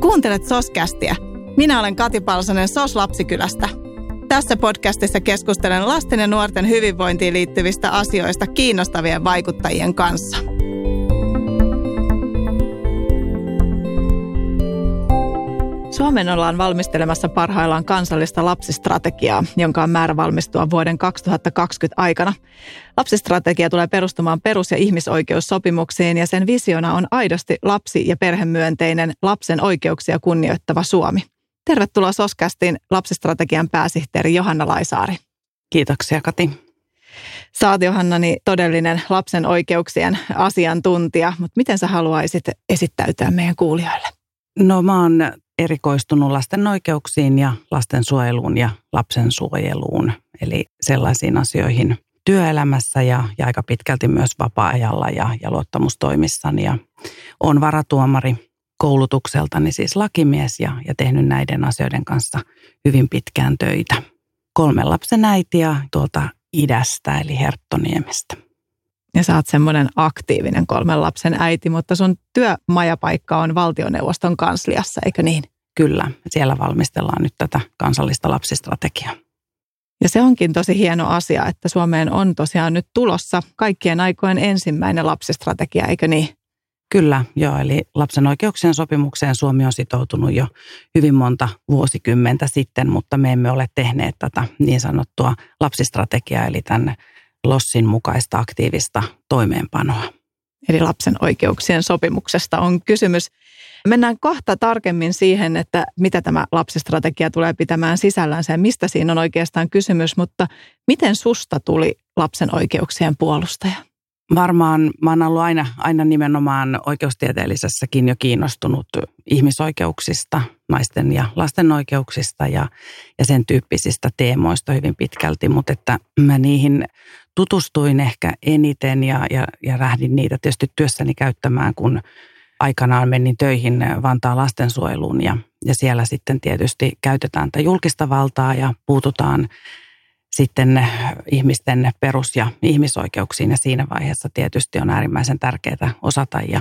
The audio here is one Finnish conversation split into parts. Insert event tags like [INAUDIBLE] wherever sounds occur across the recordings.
Kuuntelet Soskästiä. Minä olen Kati Palsonen Sos Lapsikylästä. Tässä podcastissa keskustelen lasten ja nuorten hyvinvointiin liittyvistä asioista kiinnostavien vaikuttajien kanssa. Suomen ollaan valmistelemassa parhaillaan kansallista lapsistrategiaa, jonka on määrä valmistua vuoden 2020 aikana. Lapsistrategia tulee perustumaan perus- ja ihmisoikeussopimuksiin ja sen visiona on aidosti lapsi- ja perhemyönteinen lapsen oikeuksia kunnioittava Suomi. Tervetuloa Soskästiin lapsistrategian pääsihteeri Johanna Laisaari. Kiitoksia Kati. Saat Johannani todellinen lapsen oikeuksien asiantuntija, mutta miten sä haluaisit esittäytyä meidän kuulijoille? No mä oon erikoistunut lasten oikeuksiin ja lastensuojeluun ja lapsensuojeluun, eli sellaisiin asioihin työelämässä ja, ja aika pitkälti myös vapaa-ajalla ja, ja luottamustoimissani. Ja on varatuomari koulutukseltani siis lakimies ja, ja tehnyt näiden asioiden kanssa hyvin pitkään töitä. Kolmen lapsen äitiä tuolta idästä eli Herttoniemestä. Ja sä oot semmoinen aktiivinen kolmen lapsen äiti, mutta sun työmajapaikka on valtioneuvoston kansliassa, eikö niin? Kyllä, siellä valmistellaan nyt tätä kansallista lapsistrategiaa. Ja se onkin tosi hieno asia, että Suomeen on tosiaan nyt tulossa kaikkien aikojen ensimmäinen lapsistrategia, eikö niin? Kyllä, joo. Eli lapsen oikeuksien sopimukseen Suomi on sitoutunut jo hyvin monta vuosikymmentä sitten, mutta me emme ole tehneet tätä niin sanottua lapsistrategiaa, eli tämän Lossin mukaista aktiivista toimeenpanoa. Eli lapsen oikeuksien sopimuksesta on kysymys. Mennään kohta tarkemmin siihen, että mitä tämä lapsistrategia tulee pitämään sisällänsä ja mistä siinä on oikeastaan kysymys, mutta miten susta tuli lapsen oikeuksien puolustaja? Varmaan mä oon ollut aina, aina nimenomaan oikeustieteellisessäkin jo kiinnostunut ihmisoikeuksista, naisten ja lasten oikeuksista ja, ja sen tyyppisistä teemoista hyvin pitkälti, mutta että mä niihin tutustuin ehkä eniten ja, ja, ja lähdin niitä tietysti työssäni käyttämään, kun aikanaan menin töihin Vantaan lastensuojeluun ja, ja siellä sitten tietysti käytetään tätä julkista valtaa ja puututaan sitten ihmisten perus- ja ihmisoikeuksiin ja siinä vaiheessa tietysti on äärimmäisen tärkeää osata ja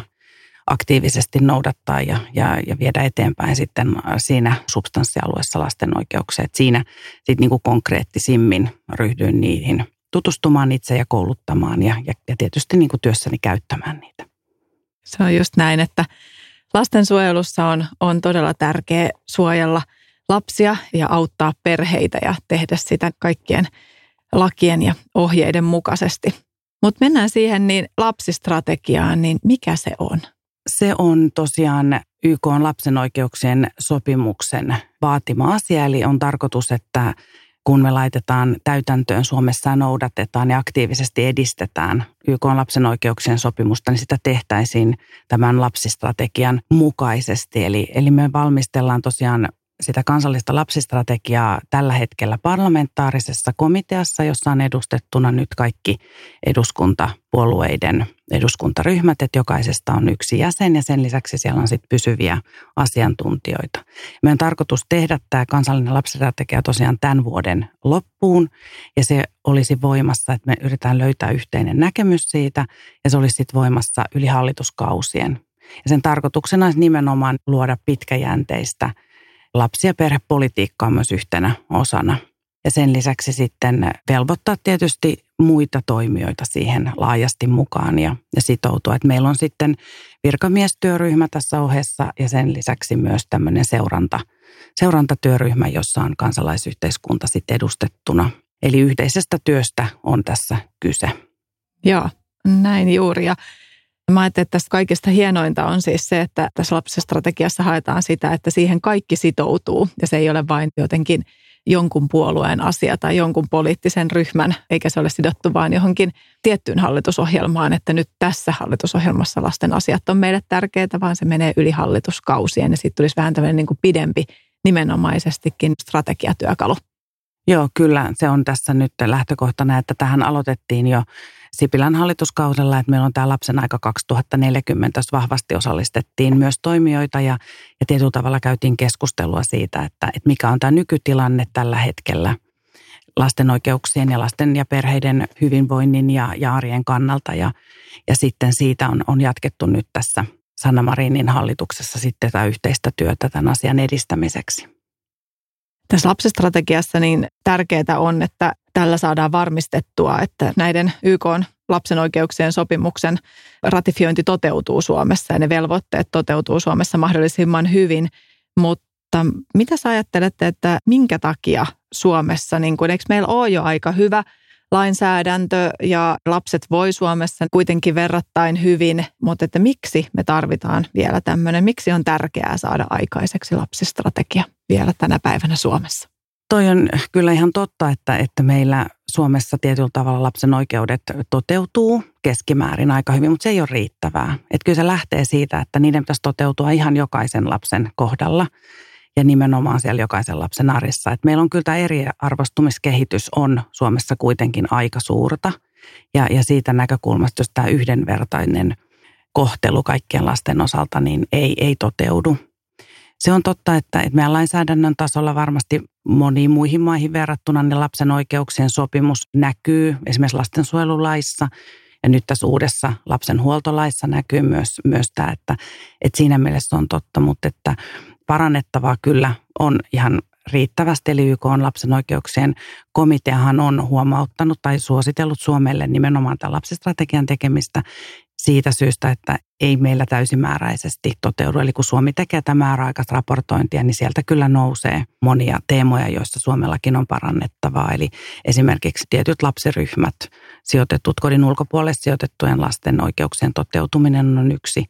aktiivisesti noudattaa ja, ja, ja viedä eteenpäin sitten siinä substanssialueessa lasten oikeuksia. Et siinä sitten niin konkreettisimmin ryhdyin niihin tutustumaan itse ja kouluttamaan ja, ja, ja tietysti niin kuin työssäni käyttämään niitä. Se on just näin, että lastensuojelussa on, on todella tärkeä suojella lapsia ja auttaa perheitä ja tehdä sitä kaikkien lakien ja ohjeiden mukaisesti. Mutta mennään siihen niin lapsistrategiaan, niin mikä se on? Se on tosiaan YK on lapsen oikeuksien sopimuksen vaatima asia, eli on tarkoitus, että kun me laitetaan täytäntöön Suomessa ja noudatetaan ja aktiivisesti edistetään YK lapsen oikeuksien sopimusta, niin sitä tehtäisiin tämän lapsistrategian mukaisesti. Eli, eli me valmistellaan tosiaan sitä kansallista lapsistrategiaa tällä hetkellä parlamentaarisessa komiteassa, jossa on edustettuna nyt kaikki eduskuntapuolueiden eduskuntaryhmät, että jokaisesta on yksi jäsen ja sen lisäksi siellä on sitten pysyviä asiantuntijoita. Meidän tarkoitus tehdä tämä kansallinen lapsistrategia tosiaan tämän vuoden loppuun ja se olisi voimassa, että me yritetään löytää yhteinen näkemys siitä ja se olisi sitten voimassa yli hallituskausien. Ja sen tarkoituksena olisi nimenomaan luoda pitkäjänteistä – lapsi- ja perhepolitiikkaa myös yhtenä osana. Ja sen lisäksi sitten velvoittaa tietysti muita toimijoita siihen laajasti mukaan ja, ja sitoutua. Että meillä on sitten virkamiestyöryhmä tässä ohessa ja sen lisäksi myös tämmöinen seuranta, seurantatyöryhmä, jossa on kansalaisyhteiskunta sitten edustettuna. Eli yhteisestä työstä on tässä kyse. Joo, näin juuri. Ja Mä ajattelin, että tästä kaikista hienointa on siis se, että tässä lapsistrategiassa haetaan sitä, että siihen kaikki sitoutuu ja se ei ole vain jotenkin jonkun puolueen asia tai jonkun poliittisen ryhmän, eikä se ole sidottu vain johonkin tiettyyn hallitusohjelmaan, että nyt tässä hallitusohjelmassa lasten asiat on meille tärkeitä, vaan se menee yli hallituskausien ja sitten tulisi vähän tämmöinen niin kuin pidempi nimenomaisestikin strategiatyökalu. Joo, kyllä se on tässä nyt lähtökohtana, että tähän aloitettiin jo Sipilän hallituskaudella, että meillä on tämä lapsen aika 2040, jossa vahvasti osallistettiin myös toimijoita ja, ja tietyllä tavalla käytiin keskustelua siitä, että, että mikä on tämä nykytilanne tällä hetkellä lasten oikeuksien ja lasten ja perheiden hyvinvoinnin ja, ja arjen kannalta. Ja, ja sitten siitä on, on jatkettu nyt tässä Sanna Marinin hallituksessa sitten tätä yhteistä työtä tämän asian edistämiseksi. Tässä lapsistrategiassa niin tärkeää on, että tällä saadaan varmistettua, että näiden YK lapsen oikeuksien sopimuksen ratifiointi toteutuu Suomessa ja ne velvoitteet toteutuu Suomessa mahdollisimman hyvin. Mutta mitä sä ajattelette, että minkä takia Suomessa, niin kun, eikö meillä ole jo aika hyvä lainsäädäntö ja lapset voi Suomessa kuitenkin verrattain hyvin, mutta että miksi me tarvitaan vielä tämmöinen, miksi on tärkeää saada aikaiseksi lapsistrategia vielä tänä päivänä Suomessa? Toi on kyllä ihan totta, että, että meillä Suomessa tietyllä tavalla lapsen oikeudet toteutuu keskimäärin aika hyvin, mutta se ei ole riittävää. Että kyllä se lähtee siitä, että niiden pitäisi toteutua ihan jokaisen lapsen kohdalla ja nimenomaan siellä jokaisen lapsen arjessa. Että meillä on kyllä tämä eriarvostumiskehitys on Suomessa kuitenkin aika suurta ja, ja siitä näkökulmasta, jos tämä yhdenvertainen kohtelu kaikkien lasten osalta, niin ei, ei toteudu. Se on totta, että, meidän lainsäädännön tasolla varmasti moniin muihin maihin verrattuna niin lapsen oikeuksien sopimus näkyy esimerkiksi lastensuojelulaissa. Ja nyt tässä uudessa lapsen huoltolaissa näkyy myös, myös tämä, että, että siinä mielessä on totta, mutta että parannettavaa kyllä on ihan riittävästi. Eli YK on lapsen oikeuksien komiteahan on huomauttanut tai suositellut Suomelle nimenomaan tämän lapsistrategian tekemistä siitä syystä, että ei meillä täysimääräisesti toteudu. Eli kun Suomi tekee tämä määräaikaista raportointia, niin sieltä kyllä nousee monia teemoja, joissa Suomellakin on parannettavaa. Eli esimerkiksi tietyt lapsiryhmät, sijoitetut kodin ulkopuolelle sijoitettujen lasten oikeuksien toteutuminen on yksi.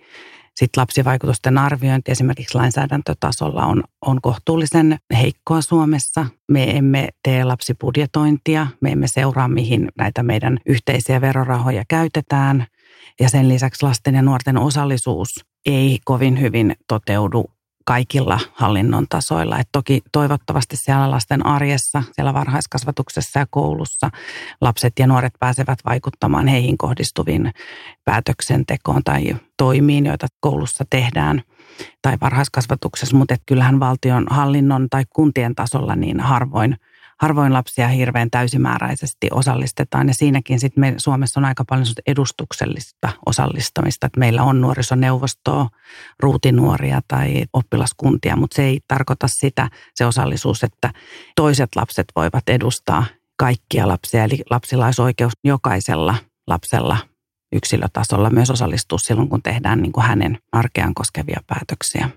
Sitten lapsivaikutusten arviointi esimerkiksi lainsäädäntötasolla on, on kohtuullisen heikkoa Suomessa. Me emme tee lapsibudjetointia, me emme seuraa mihin näitä meidän yhteisiä verorahoja käytetään – ja sen lisäksi lasten ja nuorten osallisuus ei kovin hyvin toteudu kaikilla hallinnon tasoilla. Et toki toivottavasti siellä lasten arjessa, siellä varhaiskasvatuksessa ja koulussa lapset ja nuoret pääsevät vaikuttamaan heihin kohdistuviin päätöksentekoon tai toimiin, joita koulussa tehdään tai varhaiskasvatuksessa, mutta kyllähän valtion hallinnon tai kuntien tasolla niin harvoin – harvoin lapsia hirveän täysimääräisesti osallistetaan. Ja siinäkin sitten me Suomessa on aika paljon edustuksellista osallistamista. Että meillä on nuorisoneuvostoa, ruutinuoria tai oppilaskuntia, mutta se ei tarkoita sitä se osallisuus, että toiset lapset voivat edustaa kaikkia lapsia. Eli lapsilla olisi oikeus jokaisella lapsella yksilötasolla myös osallistua silloin, kun tehdään niin kuin hänen arkeaan koskevia päätöksiä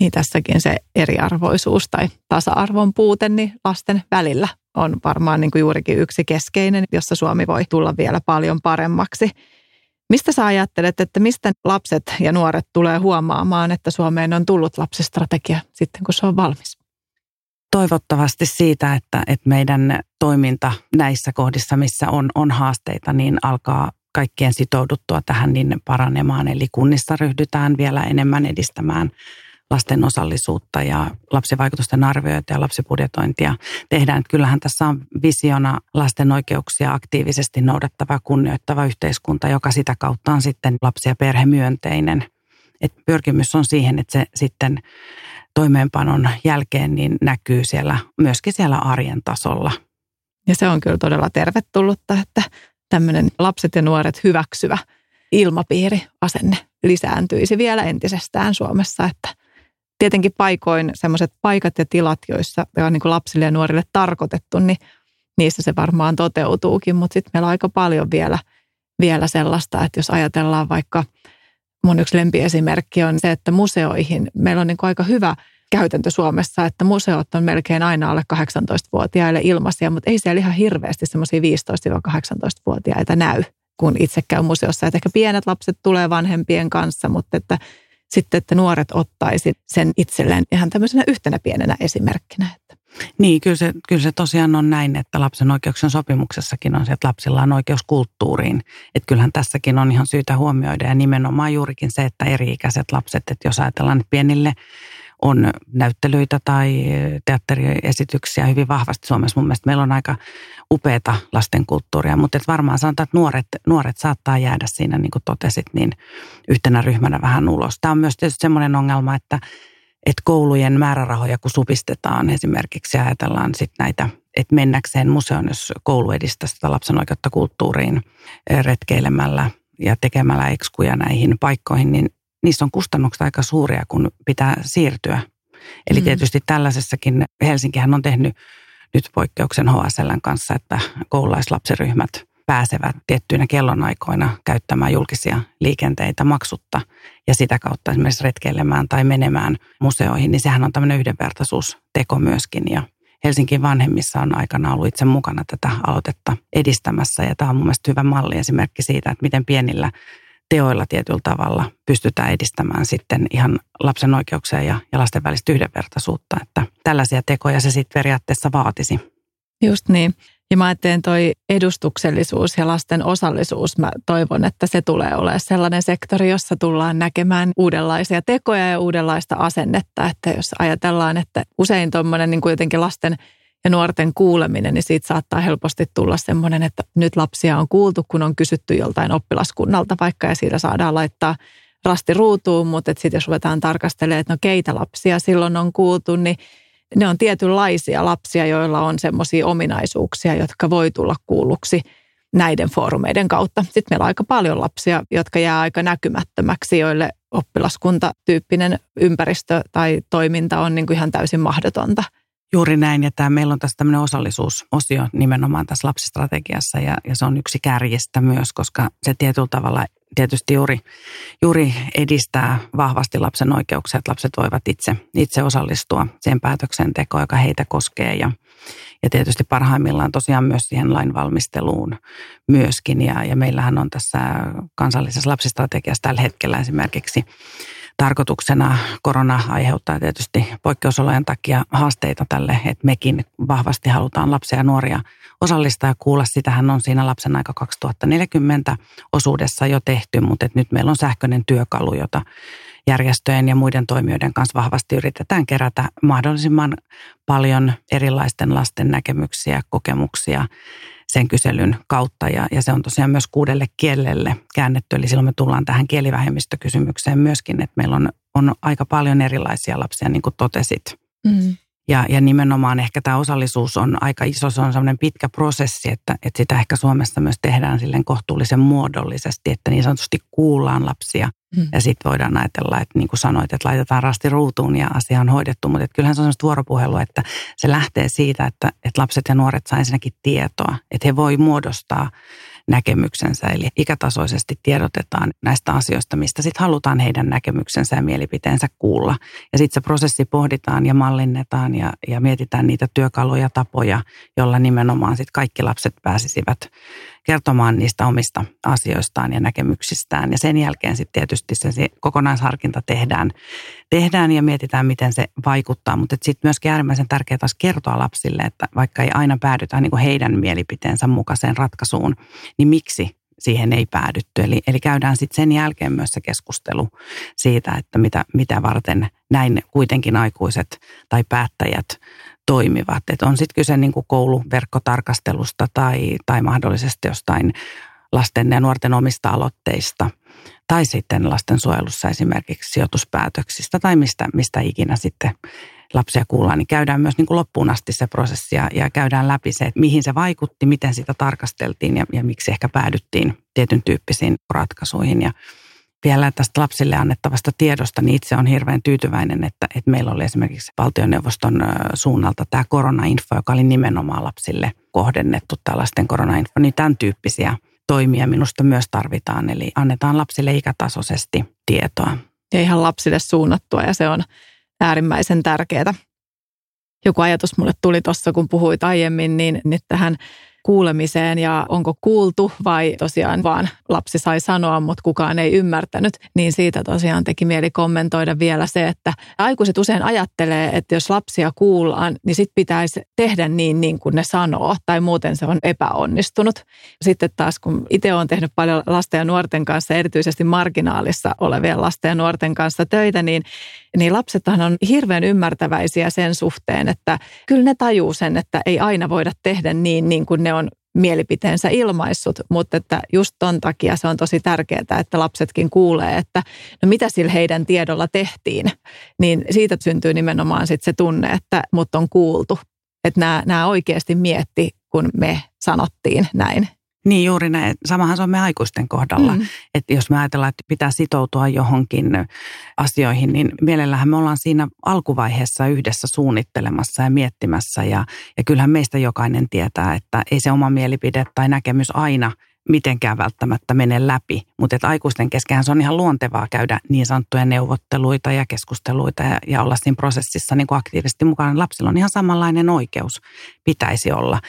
niin tässäkin se eriarvoisuus tai tasa-arvon puute niin lasten välillä on varmaan niin kuin juurikin yksi keskeinen, jossa Suomi voi tulla vielä paljon paremmaksi. Mistä sä ajattelet, että mistä lapset ja nuoret tulee huomaamaan, että Suomeen on tullut lapsistrategia sitten, kun se on valmis? Toivottavasti siitä, että, että meidän toiminta näissä kohdissa, missä on, on haasteita, niin alkaa kaikkien sitouduttua tähän niin paranemaan. Eli kunnissa ryhdytään vielä enemmän edistämään lasten osallisuutta ja lapsivaikutusten arviointia ja lapsibudjetointia tehdään. Kyllähän tässä on visiona lasten oikeuksia aktiivisesti noudattava kunnioittava yhteiskunta, joka sitä kautta on sitten lapsi- ja perhemyönteinen. Et pyrkimys on siihen, että se sitten toimeenpanon jälkeen niin näkyy siellä myöskin siellä arjen tasolla. Ja se on kyllä todella tervetullutta, että tämmöinen lapset ja nuoret hyväksyvä ilmapiiri, asenne lisääntyisi vielä entisestään Suomessa, että tietenkin paikoin semmoiset paikat ja tilat, joissa on niin kuin lapsille ja nuorille tarkoitettu, niin niissä se varmaan toteutuukin, mutta sitten meillä on aika paljon vielä, vielä sellaista, että jos ajatellaan vaikka, mun yksi lempiesimerkki on se, että museoihin, meillä on niin kuin aika hyvä käytäntö Suomessa, että museot on melkein aina alle 18-vuotiaille ilmaisia, mutta ei siellä ihan hirveästi semmoisia 15-18-vuotiaita näy, kun itse käy museossa. Että ehkä pienet lapset tulee vanhempien kanssa, mutta että sitten, että nuoret ottaisi sen itselleen ihan tämmöisenä yhtenä pienenä esimerkkinä. Että. Niin, kyllä se, kyllä se tosiaan on näin, että lapsen oikeuksien sopimuksessakin on se, että lapsilla on oikeus kulttuuriin. Että kyllähän tässäkin on ihan syytä huomioida ja nimenomaan juurikin se, että eri-ikäiset lapset, että jos ajatellaan, että pienille on näyttelyitä tai teatteriesityksiä hyvin vahvasti Suomessa. Mun mielestä meillä on aika upeata lastenkulttuuria, mutta et varmaan sanotaan, että nuoret, nuoret saattaa jäädä siinä, niin kuin totesit, niin yhtenä ryhmänä vähän ulos. Tämä on myös tietysti semmoinen ongelma, että, että koulujen määrärahoja kun supistetaan esimerkiksi ja ajatellaan sitten näitä, että mennäkseen museoon, jos koulu edistää sitä lapsen oikeutta kulttuuriin retkeilemällä ja tekemällä ekskuja näihin paikkoihin, niin niissä on kustannukset aika suuria, kun pitää siirtyä. Eli mm. tietysti tällaisessakin Helsinkihän on tehnyt nyt poikkeuksen HSLn kanssa, että koululaislapsiryhmät pääsevät tiettyinä kellonaikoina käyttämään julkisia liikenteitä maksutta ja sitä kautta esimerkiksi retkeilemään tai menemään museoihin, niin sehän on tämmöinen yhdenvertaisuusteko myöskin. Ja Helsingin vanhemmissa on aikana ollut itse mukana tätä aloitetta edistämässä ja tämä on mun mielestä hyvä malli esimerkki siitä, että miten pienillä teoilla tietyllä tavalla pystytään edistämään sitten ihan lapsen oikeuksia ja, ja lasten välistä yhdenvertaisuutta. Että tällaisia tekoja se sitten periaatteessa vaatisi. Just niin. Ja mä ajattelen toi edustuksellisuus ja lasten osallisuus, mä toivon, että se tulee olemaan sellainen sektori, jossa tullaan näkemään uudenlaisia tekoja ja uudenlaista asennetta. Että jos ajatellaan, että usein tuommoinen niin jotenkin lasten ja nuorten kuuleminen, niin siitä saattaa helposti tulla semmoinen, että nyt lapsia on kuultu, kun on kysytty joltain oppilaskunnalta vaikka ja siitä saadaan laittaa rasti ruutuun, mutta sitten jos ruvetaan tarkastelemaan, että no keitä lapsia silloin on kuultu, niin ne on tietynlaisia lapsia, joilla on semmoisia ominaisuuksia, jotka voi tulla kuulluksi näiden foorumeiden kautta. Sitten meillä on aika paljon lapsia, jotka jää aika näkymättömäksi, joille oppilaskuntatyyppinen ympäristö tai toiminta on niin kuin ihan täysin mahdotonta – Juuri näin, ja tämä, meillä on tässä tämmöinen osallisuusosio nimenomaan tässä lapsistrategiassa, ja, ja se on yksi kärjestä myös, koska se tietyllä tavalla tietysti juuri, juuri edistää vahvasti lapsen oikeuksia, että lapset voivat itse, itse osallistua siihen päätöksentekoon, joka heitä koskee, ja, ja tietysti parhaimmillaan tosiaan myös siihen lainvalmisteluun myöskin, ja, ja meillähän on tässä kansallisessa lapsistrategiassa tällä hetkellä esimerkiksi tarkoituksena korona aiheuttaa tietysti poikkeusolojen takia haasteita tälle, että mekin vahvasti halutaan lapsia ja nuoria osallistaa ja kuulla. Sitähän on siinä lapsen aika 2040 osuudessa jo tehty, mutta että nyt meillä on sähköinen työkalu, jota järjestöjen ja muiden toimijoiden kanssa vahvasti yritetään kerätä mahdollisimman paljon erilaisten lasten näkemyksiä, kokemuksia sen kyselyn kautta ja, ja se on tosiaan myös kuudelle kielelle käännetty. Eli silloin me tullaan tähän kielivähemmistökysymykseen myöskin, että meillä on, on aika paljon erilaisia lapsia, niin kuin totesit. Mm. Ja, ja nimenomaan ehkä tämä osallisuus on aika iso, se on sellainen pitkä prosessi, että, että sitä ehkä Suomessa myös tehdään silleen kohtuullisen muodollisesti, että niin sanotusti kuullaan lapsia. Mm. Ja sitten voidaan ajatella, että niin kuin sanoit, että laitetaan rasti ruutuun ja asia on hoidettu, mutta että kyllähän se on sellaista vuoropuhelua, että se lähtee siitä, että, että lapset ja nuoret saa ensinnäkin tietoa, että he voi muodostaa näkemyksensä. Eli ikätasoisesti tiedotetaan näistä asioista, mistä sitten halutaan heidän näkemyksensä ja mielipiteensä kuulla. Ja sitten se prosessi pohditaan ja mallinnetaan ja, ja mietitään niitä työkaluja, tapoja, joilla nimenomaan sitten kaikki lapset pääsisivät kertomaan niistä omista asioistaan ja näkemyksistään. Ja sen jälkeen sitten tietysti se kokonaisharkinta tehdään, tehdään ja mietitään, miten se vaikuttaa. Mutta sitten myöskin äärimmäisen tärkeää taas kertoa lapsille, että vaikka ei aina päädytä niin kuin heidän mielipiteensä mukaiseen ratkaisuun, niin miksi siihen ei päädytty. Eli, eli käydään sitten sen jälkeen myös se keskustelu siitä, että mitä, mitä varten näin kuitenkin aikuiset tai päättäjät toimivat. Et on sitten kyse niin kouluverkkotarkastelusta tai, tai mahdollisesti jostain lasten ja nuorten omista aloitteista tai sitten lastensuojelussa esimerkiksi sijoituspäätöksistä tai mistä, mistä ikinä sitten lapsia kuullaan, niin käydään myös niin kuin loppuun asti se prosessi ja, ja käydään läpi se, että mihin se vaikutti, miten sitä tarkasteltiin ja, ja miksi ehkä päädyttiin tietyn tyyppisiin ratkaisuihin. Ja vielä tästä lapsille annettavasta tiedosta, niin itse on hirveän tyytyväinen, että, että meillä oli esimerkiksi valtioneuvoston suunnalta tämä koronainfo, joka oli nimenomaan lapsille kohdennettu, tällaisten koronainfo, niin tämän tyyppisiä toimia minusta myös tarvitaan. Eli annetaan lapsille ikätasoisesti tietoa. Ja ihan lapsille suunnattua ja se on äärimmäisen tärkeää. Joku ajatus mulle tuli tuossa, kun puhuit aiemmin, niin nyt tähän kuulemiseen ja onko kuultu vai tosiaan vaan lapsi sai sanoa, mutta kukaan ei ymmärtänyt, niin siitä tosiaan teki mieli kommentoida vielä se, että aikuiset usein ajattelee, että jos lapsia kuullaan, niin sitten pitäisi tehdä niin, niin kuin ne sanoo, tai muuten se on epäonnistunut. Sitten taas, kun itse olen tehnyt paljon lasten ja nuorten kanssa, erityisesti marginaalissa olevien lasten ja nuorten kanssa töitä, niin, niin lapsethan on hirveän ymmärtäväisiä sen suhteen, että kyllä ne tajuu sen, että ei aina voida tehdä niin, niin kuin ne on mielipiteensä ilmaissut, mutta että just ton takia se on tosi tärkeää, että lapsetkin kuulee, että no mitä sillä heidän tiedolla tehtiin, niin siitä syntyy nimenomaan sitten se tunne, että mut on kuultu, että nämä oikeasti mietti, kun me sanottiin näin. Niin juuri näin. Samahan se on me aikuisten kohdalla. Mm. Että jos me ajatellaan, että pitää sitoutua johonkin asioihin, niin mielellähän me ollaan siinä alkuvaiheessa yhdessä suunnittelemassa ja miettimässä. Ja, ja kyllähän meistä jokainen tietää, että ei se oma mielipide tai näkemys aina mitenkään välttämättä mene läpi. Mutta että aikuisten kesken se on ihan luontevaa käydä niin sanottuja neuvotteluita ja keskusteluita ja, ja olla siinä prosessissa niin kuin aktiivisesti mukana. Lapsilla on ihan samanlainen oikeus, pitäisi olla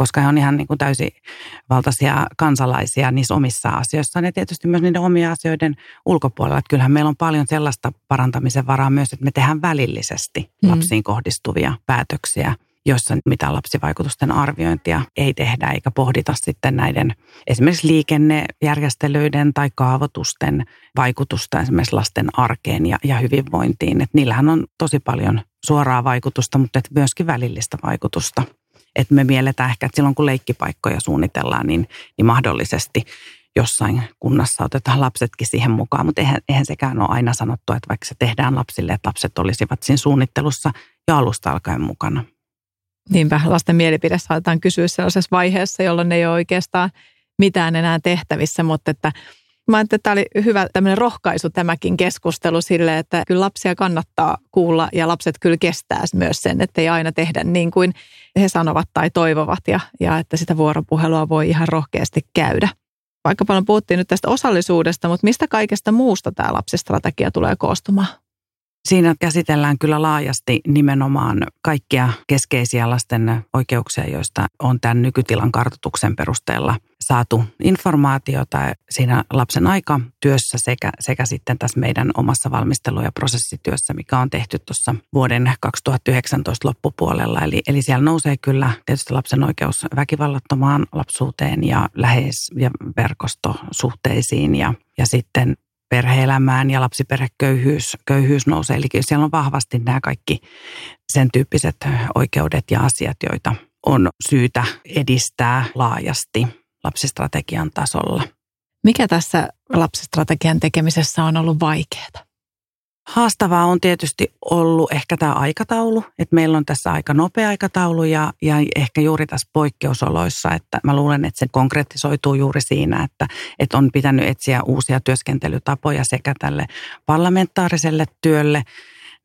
koska he on ihan niin kuin täysivaltaisia kansalaisia niissä omissa asioissaan ja tietysti myös niiden omia asioiden ulkopuolella. Että kyllähän meillä on paljon sellaista parantamisen varaa myös, että me tehdään välillisesti mm. lapsiin kohdistuvia päätöksiä joissa mitään lapsivaikutusten arviointia ei tehdä eikä pohdita sitten näiden esimerkiksi liikennejärjestelyiden tai kaavoitusten vaikutusta esimerkiksi lasten arkeen ja, ja hyvinvointiin. Et niillähän on tosi paljon suoraa vaikutusta, mutta myöskin välillistä vaikutusta että me mielletään ehkä, että silloin kun leikkipaikkoja suunnitellaan, niin, niin mahdollisesti jossain kunnassa otetaan lapsetkin siihen mukaan, mutta eihän, eihän sekään ole aina sanottu, että vaikka se tehdään lapsille, että lapset olisivat siinä suunnittelussa jo alusta alkaen mukana. Niinpä, lasten mielipide saatetaan kysyä sellaisessa vaiheessa, jolloin ei ole oikeastaan mitään enää tehtävissä, mutta että Mä että tämä oli hyvä tämmöinen rohkaisu tämäkin keskustelu sille, että kyllä lapsia kannattaa kuulla ja lapset kyllä kestää myös sen, että ei aina tehdä niin kuin he sanovat tai toivovat ja, ja että sitä vuoropuhelua voi ihan rohkeasti käydä. Vaikka paljon puhuttiin nyt tästä osallisuudesta, mutta mistä kaikesta muusta tämä lapsistrategia tulee koostumaan? Siinä käsitellään kyllä laajasti nimenomaan kaikkia keskeisiä lasten oikeuksia, joista on tämän nykytilan kartoituksen perusteella saatu informaatiota siinä lapsen aika työssä sekä, sekä sitten tässä meidän omassa valmistelu- ja prosessityössä, mikä on tehty tuossa vuoden 2019 loppupuolella. Eli, eli siellä nousee kyllä tietysti lapsen oikeus väkivallattomaan lapsuuteen ja läheis- ja verkostosuhteisiin ja, ja sitten perheelämään ja lapsiperheköyhyys köyhyys nousee. Eli siellä on vahvasti nämä kaikki sen tyyppiset oikeudet ja asiat, joita on syytä edistää laajasti lapsistrategian tasolla. Mikä tässä lapsistrategian tekemisessä on ollut vaikeaa? Haastavaa on tietysti ollut ehkä tämä aikataulu, että meillä on tässä aika nopea aikataulu ja, ja ehkä juuri tässä poikkeusoloissa, että mä luulen, että se konkretisoituu juuri siinä, että, että on pitänyt etsiä uusia työskentelytapoja sekä tälle parlamentaariselle työlle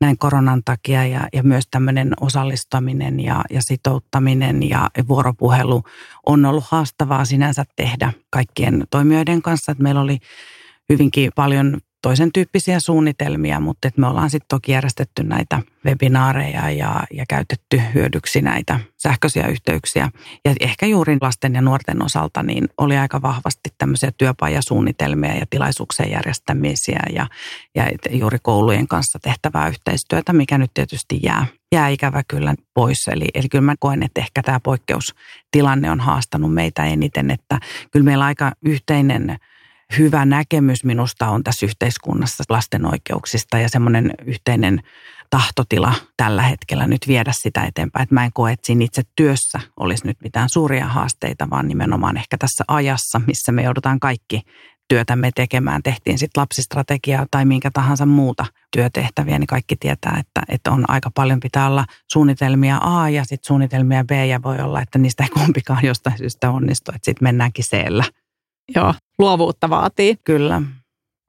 näin koronan takia ja, ja myös tämmöinen osallistaminen ja, ja sitouttaminen ja vuoropuhelu on ollut haastavaa sinänsä tehdä kaikkien toimijoiden kanssa. Että meillä oli hyvinkin paljon toisen tyyppisiä suunnitelmia, mutta me ollaan sitten toki järjestetty näitä webinaareja ja, ja käytetty hyödyksi näitä sähköisiä yhteyksiä. Ja ehkä juuri lasten ja nuorten osalta niin oli aika vahvasti tämmöisiä työpajasuunnitelmia ja tilaisuuksien järjestämisiä ja, ja juuri koulujen kanssa tehtävää yhteistyötä, mikä nyt tietysti jää, jää ikävä kyllä pois. Eli, eli kyllä mä koen, että ehkä tämä poikkeustilanne on haastanut meitä eniten, että kyllä meillä aika yhteinen – hyvä näkemys minusta on tässä yhteiskunnassa lasten oikeuksista ja semmoinen yhteinen tahtotila tällä hetkellä nyt viedä sitä eteenpäin. Että mä en koe, että siinä itse työssä olisi nyt mitään suuria haasteita, vaan nimenomaan ehkä tässä ajassa, missä me joudutaan kaikki työtämme tekemään, tehtiin sitten lapsistrategiaa tai minkä tahansa muuta työtehtäviä, niin kaikki tietää, että, että on aika paljon pitää olla suunnitelmia A ja sitten suunnitelmia B. Ja voi olla, että niistä ei kumpikaan jostain syystä onnistu, että sitten mennäänkin c Joo, luovuutta vaatii. Kyllä.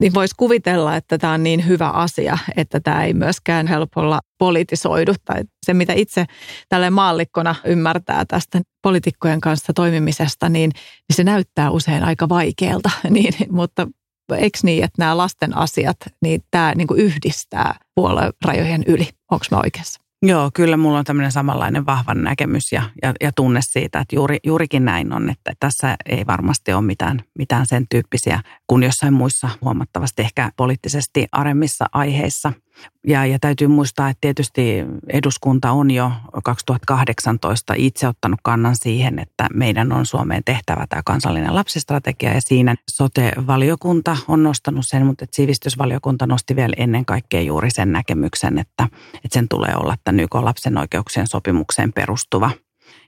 Niin voisi kuvitella, että tämä on niin hyvä asia, että tämä ei myöskään helpolla politisoidu. Tai se, mitä itse tälle maallikkona ymmärtää tästä poliitikkojen kanssa toimimisesta, niin, niin se näyttää usein aika vaikealta. [LAUGHS] niin, mutta eikö niin, että nämä lasten asiat, niin tämä niin kuin yhdistää puoluerajojen yli? Onko mä oikeassa? Joo, kyllä mulla on tämmöinen samanlainen vahva näkemys ja, ja, ja tunne siitä, että juuri, juurikin näin on, että tässä ei varmasti ole mitään, mitään sen tyyppisiä kuin jossain muissa huomattavasti ehkä poliittisesti aremmissa aiheissa – ja, ja täytyy muistaa, että tietysti eduskunta on jo 2018 itse ottanut kannan siihen, että meidän on Suomeen tehtävä tämä kansallinen lapsistrategia. Ja siinä sote-valiokunta on nostanut sen, mutta että sivistysvaliokunta nosti vielä ennen kaikkea juuri sen näkemyksen, että, että sen tulee olla tämän YK lapsen oikeuksien sopimukseen perustuva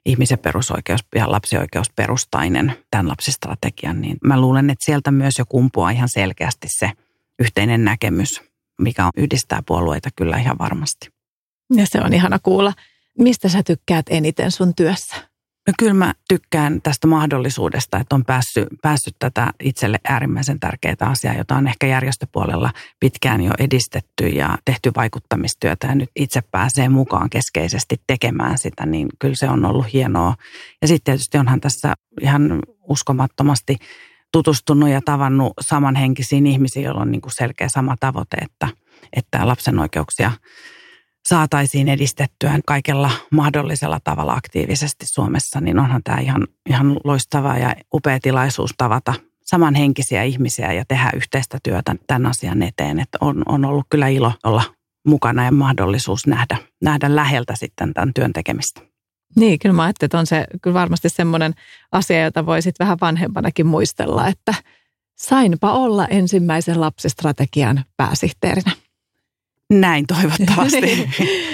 ihmisen perusoikeus ja lapsioikeusperustainen tämän lapsistrategian, niin mä luulen, että sieltä myös jo kumpuaa ihan selkeästi se yhteinen näkemys mikä yhdistää puolueita kyllä ihan varmasti. Ja se on ihana kuulla. Mistä sä tykkäät eniten sun työssä? No kyllä mä tykkään tästä mahdollisuudesta, että on päässyt, päässyt tätä itselle äärimmäisen tärkeää asiaa, jota on ehkä järjestöpuolella pitkään jo edistetty ja tehty vaikuttamistyötä ja nyt itse pääsee mukaan keskeisesti tekemään sitä, niin kyllä se on ollut hienoa. Ja sitten tietysti onhan tässä ihan uskomattomasti tutustunut ja tavannut samanhenkisiin ihmisiin, joilla on niin kuin selkeä sama tavoite, että, että lapsen oikeuksia saataisiin edistettyä kaikella mahdollisella tavalla aktiivisesti Suomessa, niin onhan tämä ihan, ihan loistava ja upea tilaisuus tavata samanhenkisiä ihmisiä ja tehdä yhteistä työtä tämän asian eteen. Että on, on ollut kyllä ilo olla mukana ja mahdollisuus nähdä, nähdä läheltä sitten tämän työn tekemistä. Niin, kyllä mä ajattelin, että on se kyllä varmasti semmoinen asia, jota voi sitten vähän vanhempanakin muistella, että sainpa olla ensimmäisen lapsistrategian pääsihteerinä. Näin toivottavasti.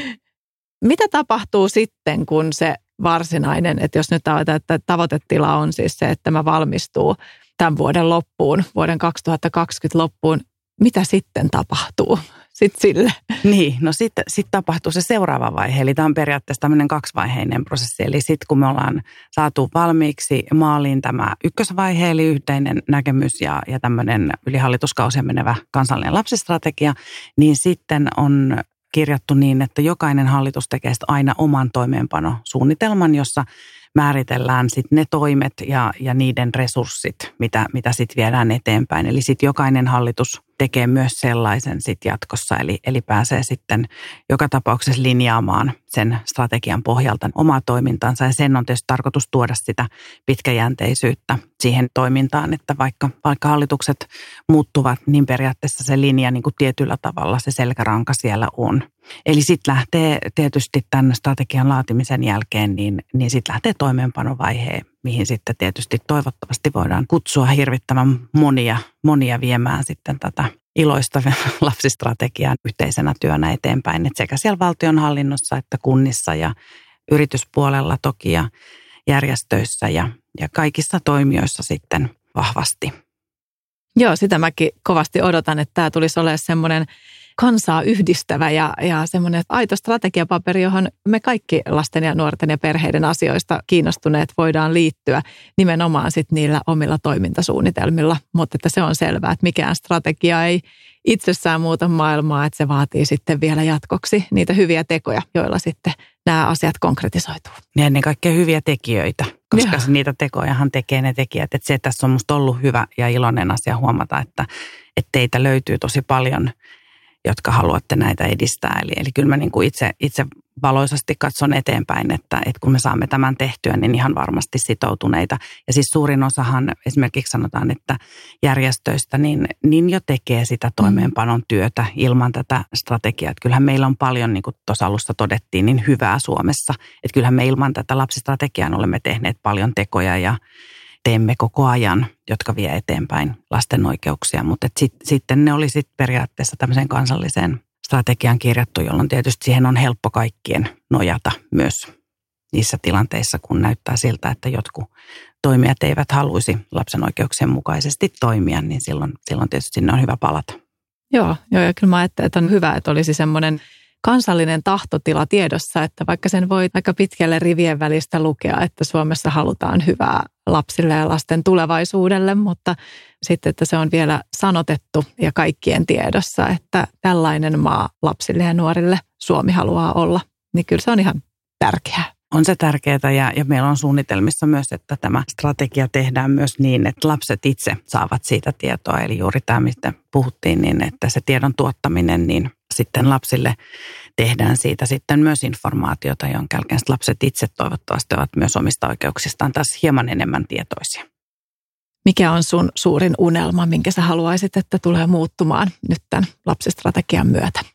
[LAUGHS] Mitä tapahtuu sitten, kun se varsinainen, että jos nyt tavoite, että tavoitetila on siis se, että mä valmistuu tämän vuoden loppuun, vuoden 2020 loppuun, mitä sitten tapahtuu? Sitten sille. Niin, no sitten sit tapahtuu se seuraava vaihe. Eli tämä on periaatteessa tämmöinen kaksivaiheinen prosessi. Eli sitten kun me ollaan saatu valmiiksi maaliin tämä ykkösvaihe, eli yhteinen näkemys ja, ja tämmöinen yli hallituskausien menevä kansallinen lapsistrategia, niin sitten on kirjattu niin, että jokainen hallitus tekee aina oman toimeenpanosuunnitelman, jossa määritellään sit ne toimet ja, ja niiden resurssit, mitä, mitä sitten viedään eteenpäin. Eli sitten jokainen hallitus tekee myös sellaisen sit jatkossa, eli, eli pääsee sitten joka tapauksessa linjaamaan sen strategian pohjalta omaa toimintaansa. Ja sen on tietysti tarkoitus tuoda sitä pitkäjänteisyyttä siihen toimintaan, että vaikka, vaikka hallitukset muuttuvat, niin periaatteessa se linja niin kuin tietyllä tavalla se selkäranka siellä on. Eli sitten lähtee tietysti tämän strategian laatimisen jälkeen, niin, niin sitten lähtee toimeenpanovaihe, mihin sitten tietysti toivottavasti voidaan kutsua hirvittävän monia, monia viemään sitten tätä iloista [LAUGHS] lapsistrategiaa yhteisenä työnä eteenpäin, että sekä siellä valtionhallinnossa että kunnissa ja yrityspuolella toki ja järjestöissä ja, ja kaikissa toimijoissa sitten vahvasti. Joo, sitä mäkin kovasti odotan, että tämä tulisi olemaan semmoinen kansaa yhdistävä ja, ja semmoinen aito strategiapaperi, johon me kaikki lasten ja nuorten ja perheiden asioista kiinnostuneet voidaan liittyä nimenomaan sit niillä omilla toimintasuunnitelmilla. Mutta että se on selvää, että mikään strategia ei itsessään muuta maailmaa, että se vaatii sitten vielä jatkoksi niitä hyviä tekoja, joilla sitten nämä asiat konkretisoituu. Ja ennen kaikkea hyviä tekijöitä, koska Joo. niitä tekojahan tekee ne tekijät. Että se, että tässä on musta ollut hyvä ja iloinen asia huomata, että, että teitä löytyy tosi paljon – jotka haluatte näitä edistää. Eli, eli kyllä mä niin kuin itse, itse valoisasti katson eteenpäin, että, että kun me saamme tämän tehtyä, niin ihan varmasti sitoutuneita. Ja siis suurin osahan esimerkiksi sanotaan, että järjestöistä niin, niin jo tekee sitä toimeenpanon työtä ilman tätä strategiaa. Että kyllähän meillä on paljon, niin kuin tuossa alussa todettiin, niin hyvää Suomessa. Että kyllähän me ilman tätä lapsistrategiaa olemme tehneet paljon tekoja ja teemme koko ajan, jotka vie eteenpäin lasten oikeuksia. Mutta sit, sitten ne oli sit periaatteessa tämmöisen kansallisen strategian kirjattu, jolloin tietysti siihen on helppo kaikkien nojata myös niissä tilanteissa, kun näyttää siltä, että jotkut toimijat eivät haluaisi lapsen oikeuksien mukaisesti toimia, niin silloin, silloin tietysti sinne on hyvä palata. Joo, joo ja kyllä mä ajattelen, että on hyvä, että olisi semmoinen kansallinen tahtotila tiedossa, että vaikka sen voi aika pitkälle rivien välistä lukea, että Suomessa halutaan hyvää lapsille ja lasten tulevaisuudelle, mutta sitten, että se on vielä sanotettu ja kaikkien tiedossa, että tällainen maa lapsille ja nuorille Suomi haluaa olla, niin kyllä se on ihan tärkeää. On se tärkeää ja, ja meillä on suunnitelmissa myös, että tämä strategia tehdään myös niin, että lapset itse saavat siitä tietoa. Eli juuri tämä, mistä puhuttiin, niin että se tiedon tuottaminen, niin sitten lapsille tehdään siitä sitten myös informaatiota, jonka jälkeen lapset itse toivottavasti ovat myös omista oikeuksistaan taas hieman enemmän tietoisia. Mikä on sun suurin unelma, minkä sä haluaisit, että tulee muuttumaan nyt tämän lapsistrategian myötä?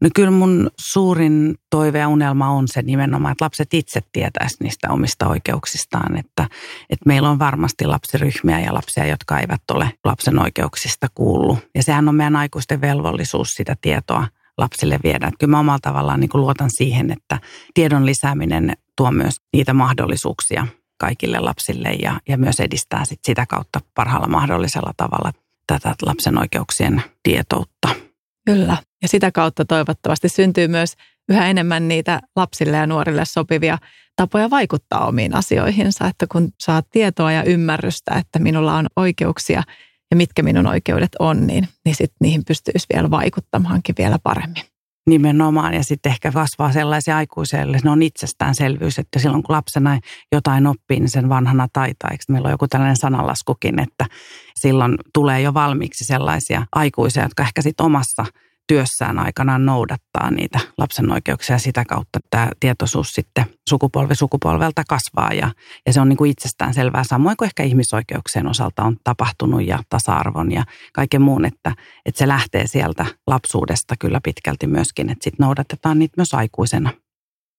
No kyllä mun suurin toive ja unelma on se nimenomaan, että lapset itse tietäisivät niistä omista oikeuksistaan. Että, että meillä on varmasti lapsiryhmiä ja lapsia, jotka eivät ole lapsen oikeuksista kuullut. Ja sehän on meidän aikuisten velvollisuus sitä tietoa lapsille viedä. Että kyllä mä omalla tavallaan niin luotan siihen, että tiedon lisääminen tuo myös niitä mahdollisuuksia kaikille lapsille ja, ja myös edistää sit sitä kautta parhaalla mahdollisella tavalla tätä lapsen oikeuksien tietoutta. Kyllä. Ja sitä kautta toivottavasti syntyy myös yhä enemmän niitä lapsille ja nuorille sopivia tapoja vaikuttaa omiin asioihinsa. Että kun saat tietoa ja ymmärrystä, että minulla on oikeuksia ja mitkä minun oikeudet on, niin, niin sitten niihin pystyisi vielä vaikuttamaankin vielä paremmin. Nimenomaan ja sitten ehkä kasvaa sellaisia aikuiselle, ne on itsestäänselvyys, että silloin kun lapsena jotain oppii, niin sen vanhana taitaa. Eikö meillä on joku tällainen sanalaskukin, että silloin tulee jo valmiiksi sellaisia aikuisia, jotka ehkä sitten omassa työssään aikanaan noudattaa niitä lapsen oikeuksia sitä kautta tämä tietoisuus sitten sukupolvi sukupolvelta kasvaa ja, ja se on niin kuin itsestään selvää samoin kuin ehkä ihmisoikeuksien osalta on tapahtunut ja tasa-arvon ja kaiken muun, että, että se lähtee sieltä lapsuudesta kyllä pitkälti myöskin, että sitten noudatetaan niitä myös aikuisena.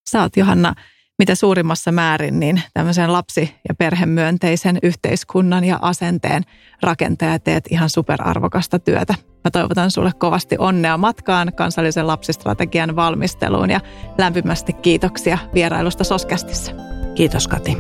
Sä oot Johanna mitä suurimmassa määrin niin tämmöisen lapsi- ja perhemyönteisen yhteiskunnan ja asenteen rakentaja teet ihan superarvokasta työtä. Mä toivotan sulle kovasti onnea matkaan kansallisen lapsistrategian valmisteluun ja lämpimästi kiitoksia vierailusta Soskästissä. Kiitos Kati.